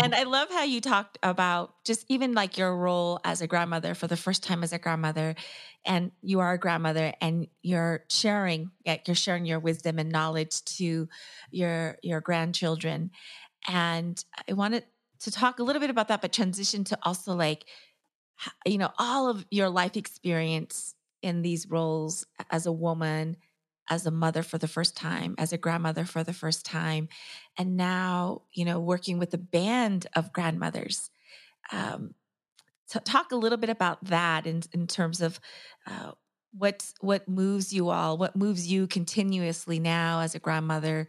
[SPEAKER 1] and I love how you talked about just even like your role as a grandmother for the first time as a grandmother. And you are a grandmother and you're sharing, you're sharing your wisdom and knowledge to your your grandchildren. And I wanted to talk a little bit about that, but transition to also like, you know, all of your life experience in these roles as a woman as a mother for the first time, as a grandmother for the first time, and now, you know, working with a band of grandmothers. Um, talk a little bit about that in, in terms of uh, what what moves you all, what moves you continuously now as a grandmother,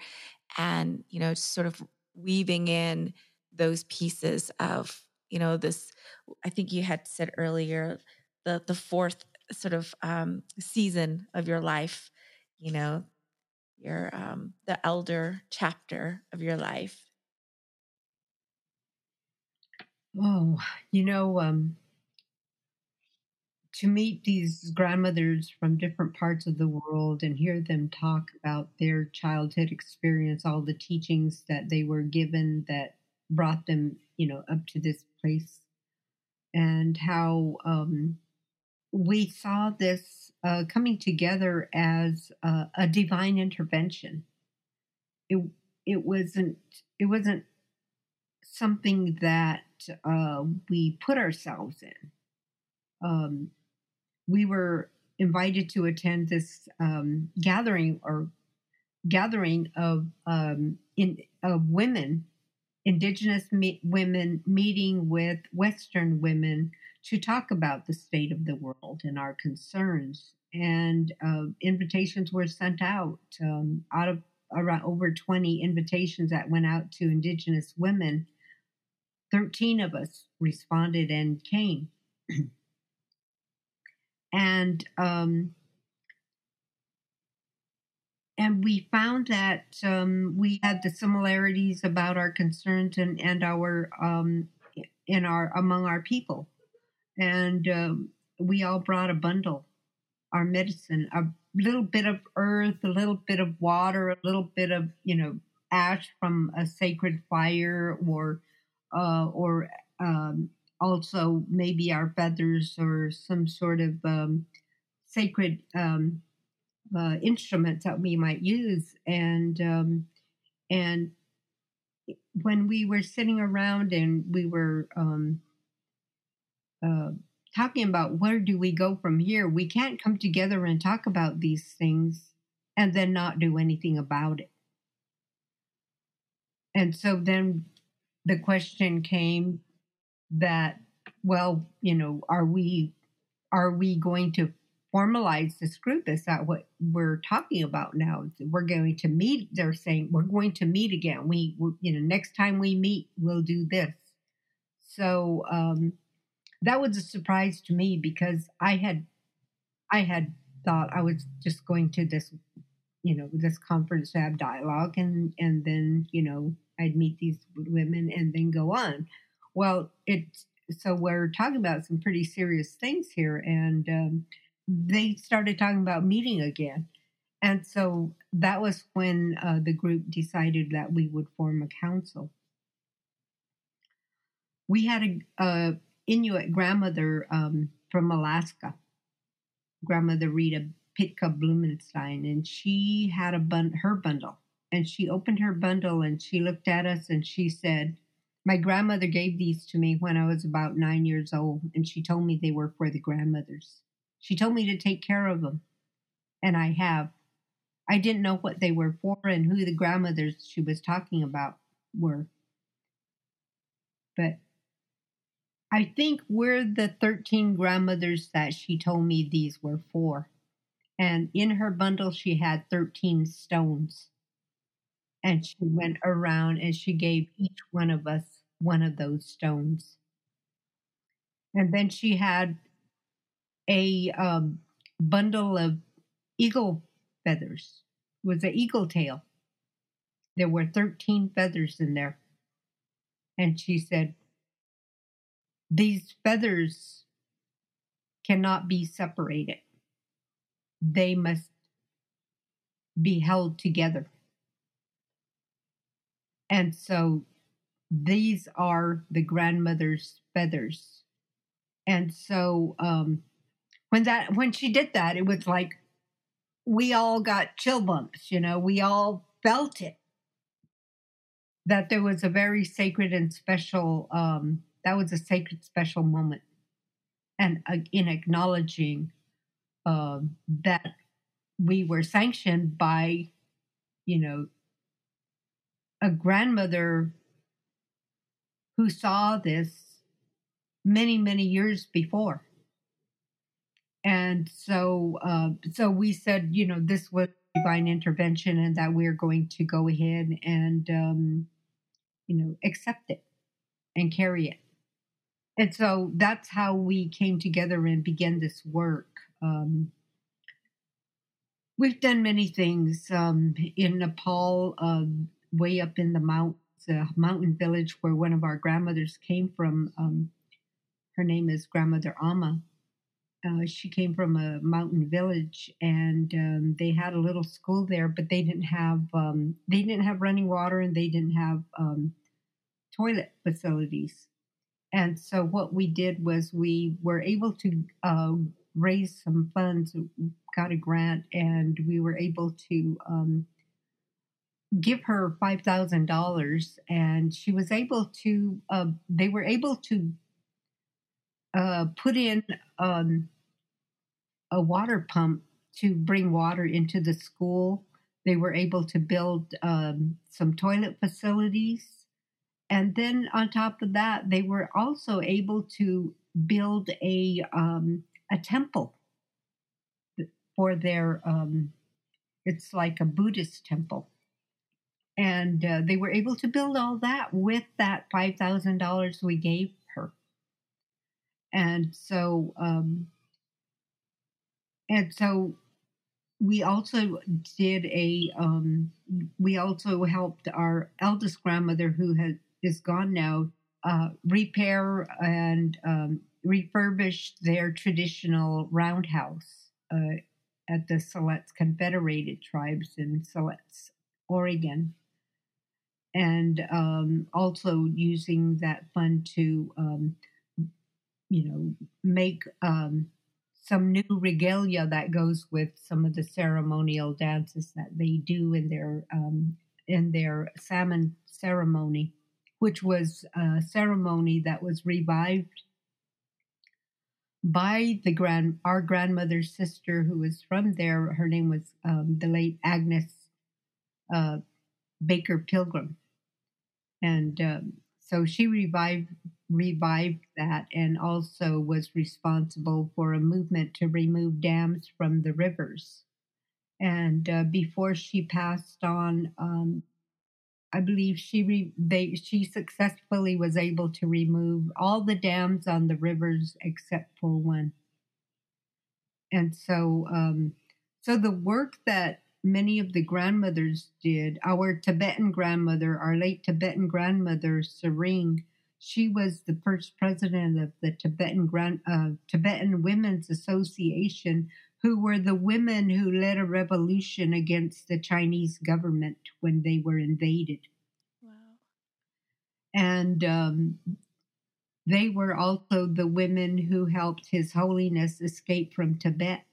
[SPEAKER 1] and you know, sort of weaving in those pieces of you know this. I think you had said earlier the the fourth sort of um, season of your life you know, your um the elder chapter of your life
[SPEAKER 2] Oh, you know, um, to meet these grandmothers from different parts of the world and hear them talk about their childhood experience, all the teachings that they were given that brought them, you know, up to this place, and how um, we saw this uh, coming together as uh, a divine intervention. It it wasn't it wasn't something that uh, we put ourselves in. Um, we were invited to attend this um, gathering or gathering of um, in of women, indigenous me- women meeting with Western women to talk about the state of the world and our concerns. And uh, invitations were sent out um, out of around over 20 invitations that went out to indigenous women 13 of us responded and came and um, and we found that um, we had the similarities about our concerns and and our um, in our among our people, and um, we all brought a bundle, our medicine, a little bit of earth, a little bit of water, a little bit of you know ash from a sacred fire, or uh, or um, also maybe our feathers or some sort of um, sacred um, uh, instruments that we might use. And um, and when we were sitting around and we were um, uh, talking about where do we go from here, we can't come together and talk about these things and then not do anything about it. And so then the question came that well you know are we are we going to formalize this group? Is that what we're talking about now? We're going to meet they're saying we're going to meet again. We, we you know next time we meet we'll do this. So um that was a surprise to me because i had i had thought i was just going to this you know this conference to have dialogue and and then you know i'd meet these women and then go on. Well it's so we're talking about some pretty serious things here and um, they started talking about meeting again. And so that was when uh, the group decided that we would form a council. We had a, a inuit grandmother um, from alaska grandmother rita Pitka Blumenstein, and she had a bun- her bundle, and she opened her bundle and she looked at us and she said, "My grandmother gave these to me when I was about nine years old, and she told me they were for the grandmothers. She told me to take care of them, and I have. I didn't know what they were for and who the grandmothers she was talking about were, but." I think we're the 13 grandmothers that she told me these were for and in her bundle she had 13 stones and she went around and she gave each one of us one of those stones and then she had a um, bundle of eagle feathers it was an eagle tail there were 13 feathers in there and she said these feathers cannot be separated they must be held together. And so these are the grandmother's feathers. And so um, when that when she did that, it was like we all got chill bumps, you know, we all felt it. That there was a very sacred and special um, that was a sacred special moment. And uh, in acknowledging uh, that we were sanctioned by, you know, a grandmother who saw this many, many years before. And so, uh, so we said, you know, this was divine intervention, and that we're going to go ahead and, um, you know, accept it and carry it. And so that's how we came together and began this work. Um, we've done many things um, in Nepal, um, way up in the mountains. a mountain village where one of our grandmothers came from. Um, her name is Grandmother Amma. Uh, she came from a mountain village, and um, they had a little school there, but they didn't have um, they didn't have running water, and they didn't have um, toilet facilities. And so what we did was we were able to uh, raise some funds, got a grant, and we were able to um, give her five thousand dollars, and she was able to. Uh, they were able to uh, put in um, a water pump to bring water into the school. They were able to build um, some toilet facilities. And then on top of that, they were also able to build a um, a temple for their. Um, it's like a Buddhist temple, and uh, they were able to build all that with that five thousand dollars we gave. And so, um, and so we also did a um, we also helped our eldest grandmother who has is gone now uh, repair and um, refurbish their traditional roundhouse uh, at the Siletz Confederated Tribes in Siletz, Oregon. And um, also using that fund to, um, you know, make um, some new regalia that goes with some of the ceremonial dances that they do in their um, in their salmon ceremony which was a ceremony that was revived by the grand our grandmother's sister who was from there. Her name was um, the late Agnes uh, Baker Pilgrim, and um, so she revived revived that and also was responsible for a movement to remove dams from the rivers. And uh, before she passed on, um, I believe she re, they she successfully was able to remove all the dams on the rivers except for one. And so, um, so the work that many of the grandmothers did, our Tibetan grandmother, our late Tibetan grandmother Tsering, she was the first president of the Tibetan Grand, uh, Tibetan Women's Association, who were the women who led a revolution against the Chinese government when they were invaded. Wow. And um, they were also the women who helped His Holiness escape from Tibet.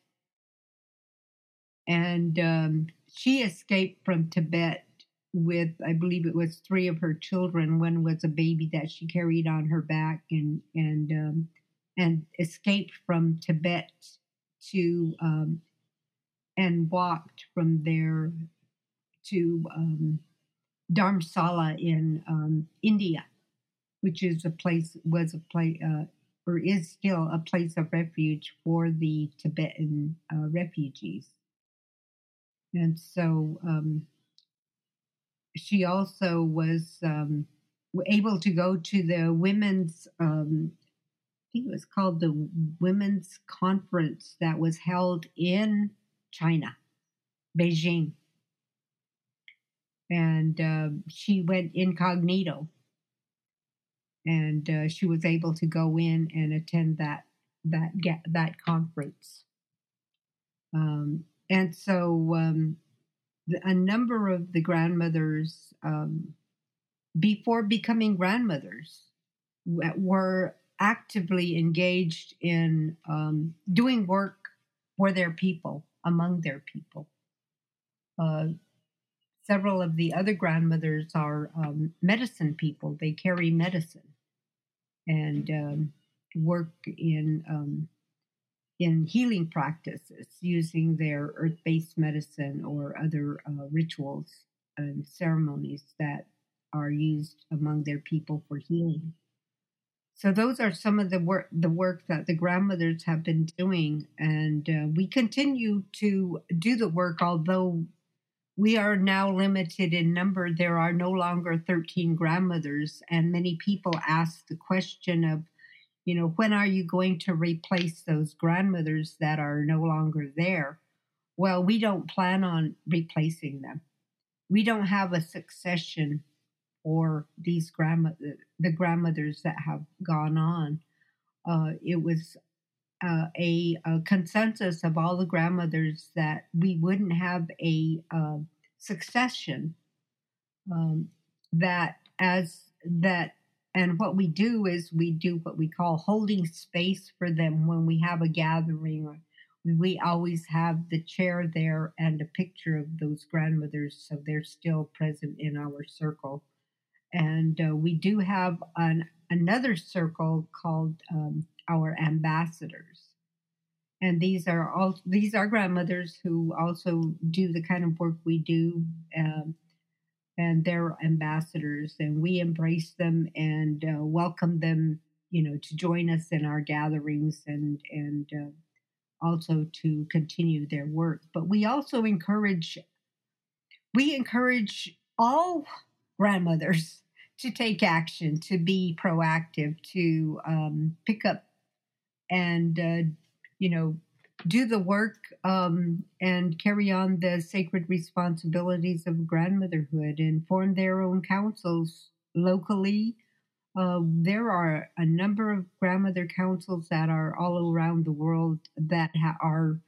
[SPEAKER 2] And um, she escaped from Tibet with, I believe it was three of her children. One was a baby that she carried on her back, and and um, and escaped from Tibet to um, and walked from there to um, in um, India, which is a place was a place uh, or is still a place of refuge for the Tibetan uh, refugees, and so um, she also was um, able to go to the women's um, think it was called the Women's Conference that was held in China, Beijing. And uh, she went incognito. And uh, she was able to go in and attend that that get that conference. Um, and so um, a number of the grandmothers, um, before becoming grandmothers, were actively engaged in um, doing work for their people, among their people. Uh, several of the other grandmothers are um, medicine people. They carry medicine and um, work in um, in healing practices using their earth-based medicine or other uh, rituals and ceremonies that are used among their people for healing. So those are some of the work the work that the grandmothers have been doing, and uh, we continue to do the work. Although we are now limited in number, there are no longer thirteen grandmothers, and many people ask the question of, you know, when are you going to replace those grandmothers that are no longer there? Well, we don't plan on replacing them. We don't have a succession for these grandmother the grandmothers that have gone on. Uh, it was uh, a, a, consensus of all the grandmothers that we wouldn't have a uh, succession um, that as that and what we do is we do what we call holding space for them when we have a gathering. We always have the chair there and a picture of those grandmothers so they're still present in our circle. And uh, we do have an, another circle called um, our ambassadors. And these are all these are grandmothers who also do the kind of work we do um, and they're ambassadors and we embrace them and uh, welcome them you know to join us in our gatherings and and uh, also to continue their work. But we also encourage we encourage all grandmothers to take action to be proactive to um, pick up and uh, you know do the work um, and carry on the sacred responsibilities of grandmotherhood and form their own councils locally. Uh, there are a number of grandmother councils that are all around the world that ha- are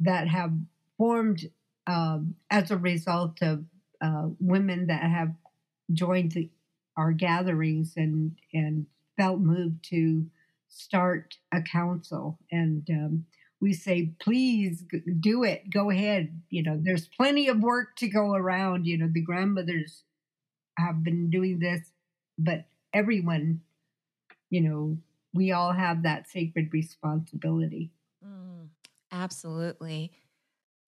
[SPEAKER 2] that have formed um, as a result of uh, women that have joined the, our gatherings and and felt moved to start a council and um, we say, please do it, go ahead. You know, there's plenty of work to go around. You know, the grandmothers have been doing this, but everyone, you know, we all have that sacred responsibility.
[SPEAKER 1] Mm, absolutely.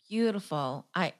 [SPEAKER 1] Beautiful. I,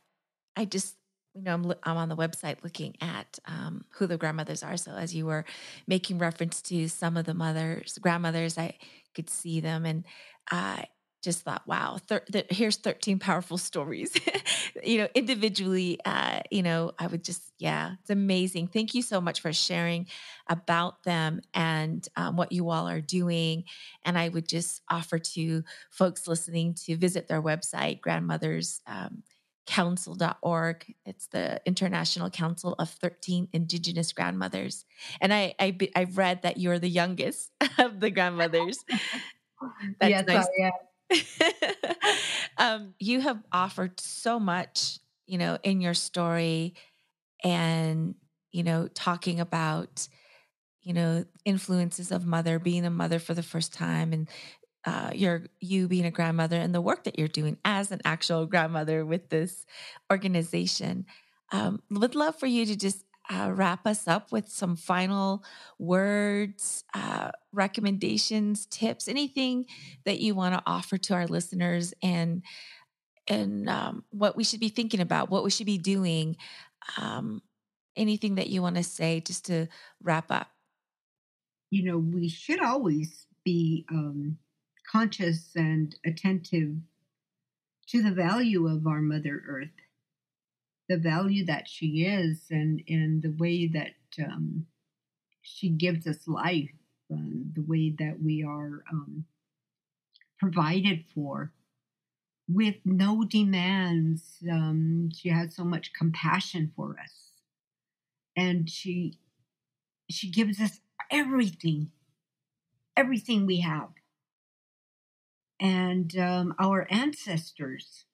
[SPEAKER 1] I just, you know, I'm, I'm on the website looking at um, who the grandmothers are. So as you were making reference to some of the mothers, grandmothers, I could see them. And uh, just thought, wow, thir- th- here's 13 powerful stories. you know, individually, uh, you know, I would just, yeah, it's amazing. Thank you so much for sharing about them and um, what you all are doing. And I would just offer to folks listening to visit their website, grandmothers. Um, council.org it's the international council of 13 indigenous grandmothers and i, I i've read that you're the youngest of the grandmothers
[SPEAKER 2] That's yes, nice. I am.
[SPEAKER 1] um, you have offered so much, you know, in your story and, you know, talking about, you know, influences of mother, being a mother for the first time and uh, your you being a grandmother and the work that you're doing as an actual grandmother with this organization. Um, would love for you to just uh, wrap us up with some final words, uh, recommendations, tips, anything that you want to offer to our listeners, and and um, what we should be thinking about, what we should be doing, um, anything that you want to say, just to wrap up.
[SPEAKER 2] You know, we should always be um, conscious and attentive to the value of our Mother Earth the value that she is and and the way that um, she gives us life, um, the way that we are um, provided for with no demands. Um, she has so much compassion for us, and she she gives us everything, everything we have. And um, our ancestors,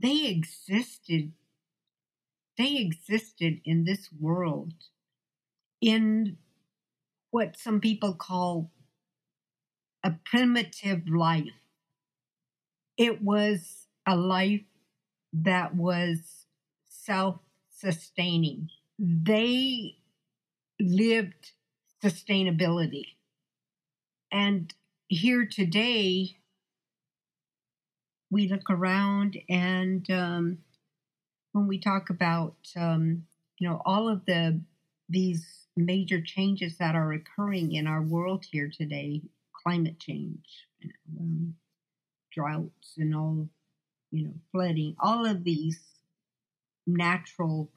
[SPEAKER 2] they existed they existed in this world in what some people call a primitive life. It was a life that was self sustaining. They lived sustainability. And here today, we look around and um, when we talk about um, you know all of the these major changes that are occurring in our world here today, climate change, um, droughts, and all you know flooding, all of these natural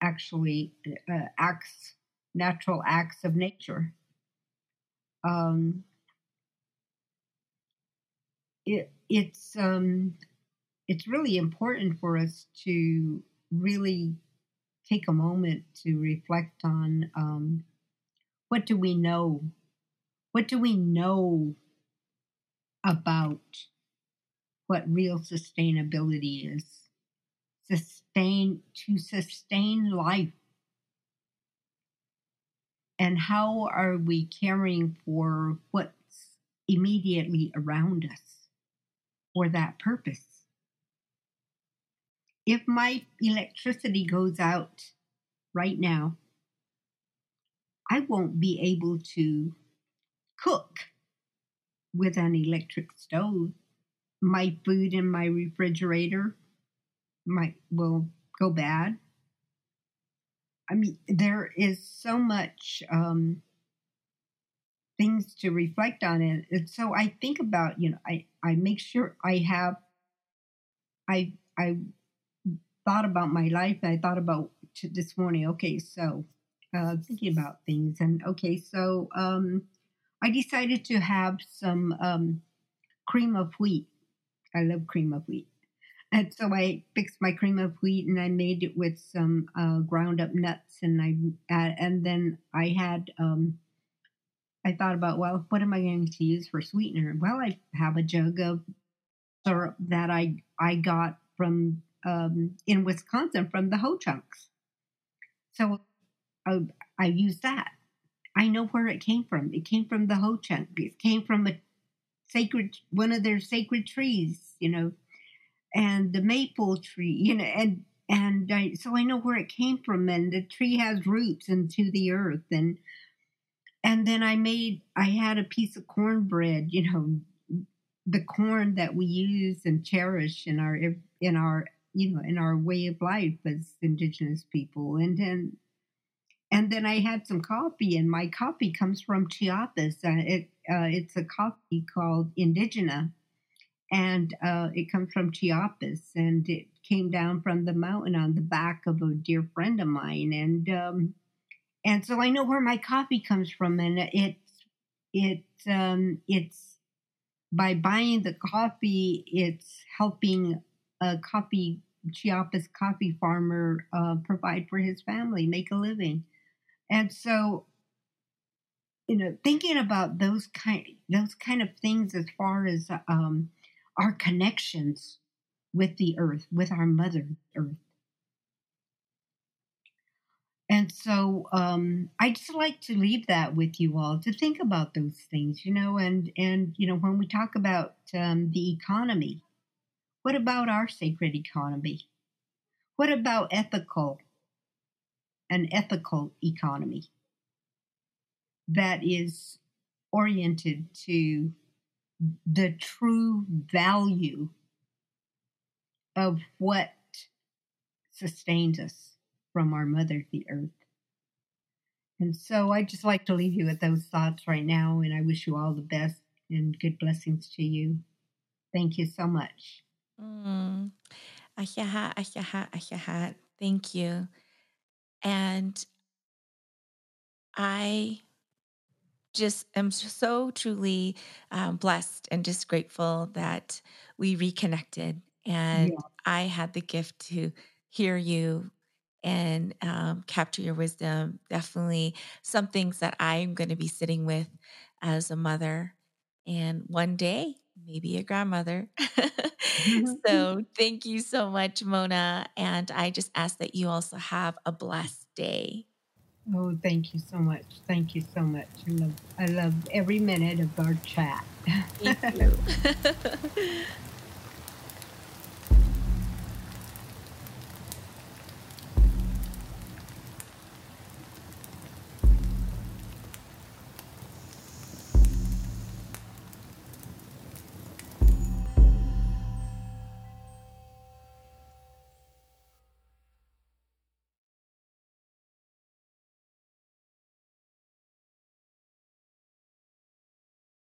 [SPEAKER 2] actually uh, acts natural acts of nature um, it, it's um, it's really important for us to really take a moment to reflect on um, what do we know? What do we know about what real sustainability is? Sustain to sustain life. And how are we caring for what's immediately around us for that purpose? If my electricity goes out right now, I won't be able to cook with an electric stove. My food in my refrigerator might will go bad. I mean, there is so much um, things to reflect on it. And so I think about, you know, I, I make sure I have, I, I thought about my life. I thought about this morning, okay, so uh, thinking about things. And okay, so um, I decided to have some um, cream of wheat. I love cream of wheat. And so I fixed my cream of wheat and I made it with some uh, ground up nuts and I uh, and then I had um, I thought about well what am I going to use for sweetener? Well, I have a jug of syrup that I I got from um, in Wisconsin from the Ho Chunks. So I, I use that. I know where it came from. It came from the Ho Chunk. It came from a sacred, one of their sacred trees, you know, and the maple tree, you know, and and I, so I know where it came from. And the tree has roots into the earth, and and then I made, I had a piece of cornbread, you know, the corn that we use and cherish in our in our you know in our way of life as indigenous people, and then and then I had some coffee, and my coffee comes from Chiapas. Uh, it uh, it's a coffee called Indigena, and uh, it comes from Chiapas, and it came down from the mountain on the back of a dear friend of mine, and um, and so I know where my coffee comes from, and it's it's um, it's by buying the coffee, it's helping a coffee Chiapas coffee farmer uh, provide for his family, make a living. And so, you know, thinking about those kind those kind of things as far as um, our connections with the earth, with our mother earth. And so um, I just like to leave that with you all to think about those things, you know, and and you know when we talk about um, the economy, what about our sacred economy? What about ethical an ethical economy that is oriented to the true value of what sustains us from our mother, the earth. And so I just like to leave you with those thoughts right now, and I wish you all the best and good blessings to you. Thank you so much. Mm.
[SPEAKER 1] Thank you. And I just am so truly um, blessed and just grateful that we reconnected. And yeah. I had the gift to hear you and um, capture your wisdom. Definitely some things that I'm going to be sitting with as a mother. And one day, maybe a grandmother. Mm-hmm. so thank you so much, Mona. And I just ask that you also have a blessed day.
[SPEAKER 2] Oh, thank you so much. Thank you so much. I love, I love every minute of our chat. Thank you.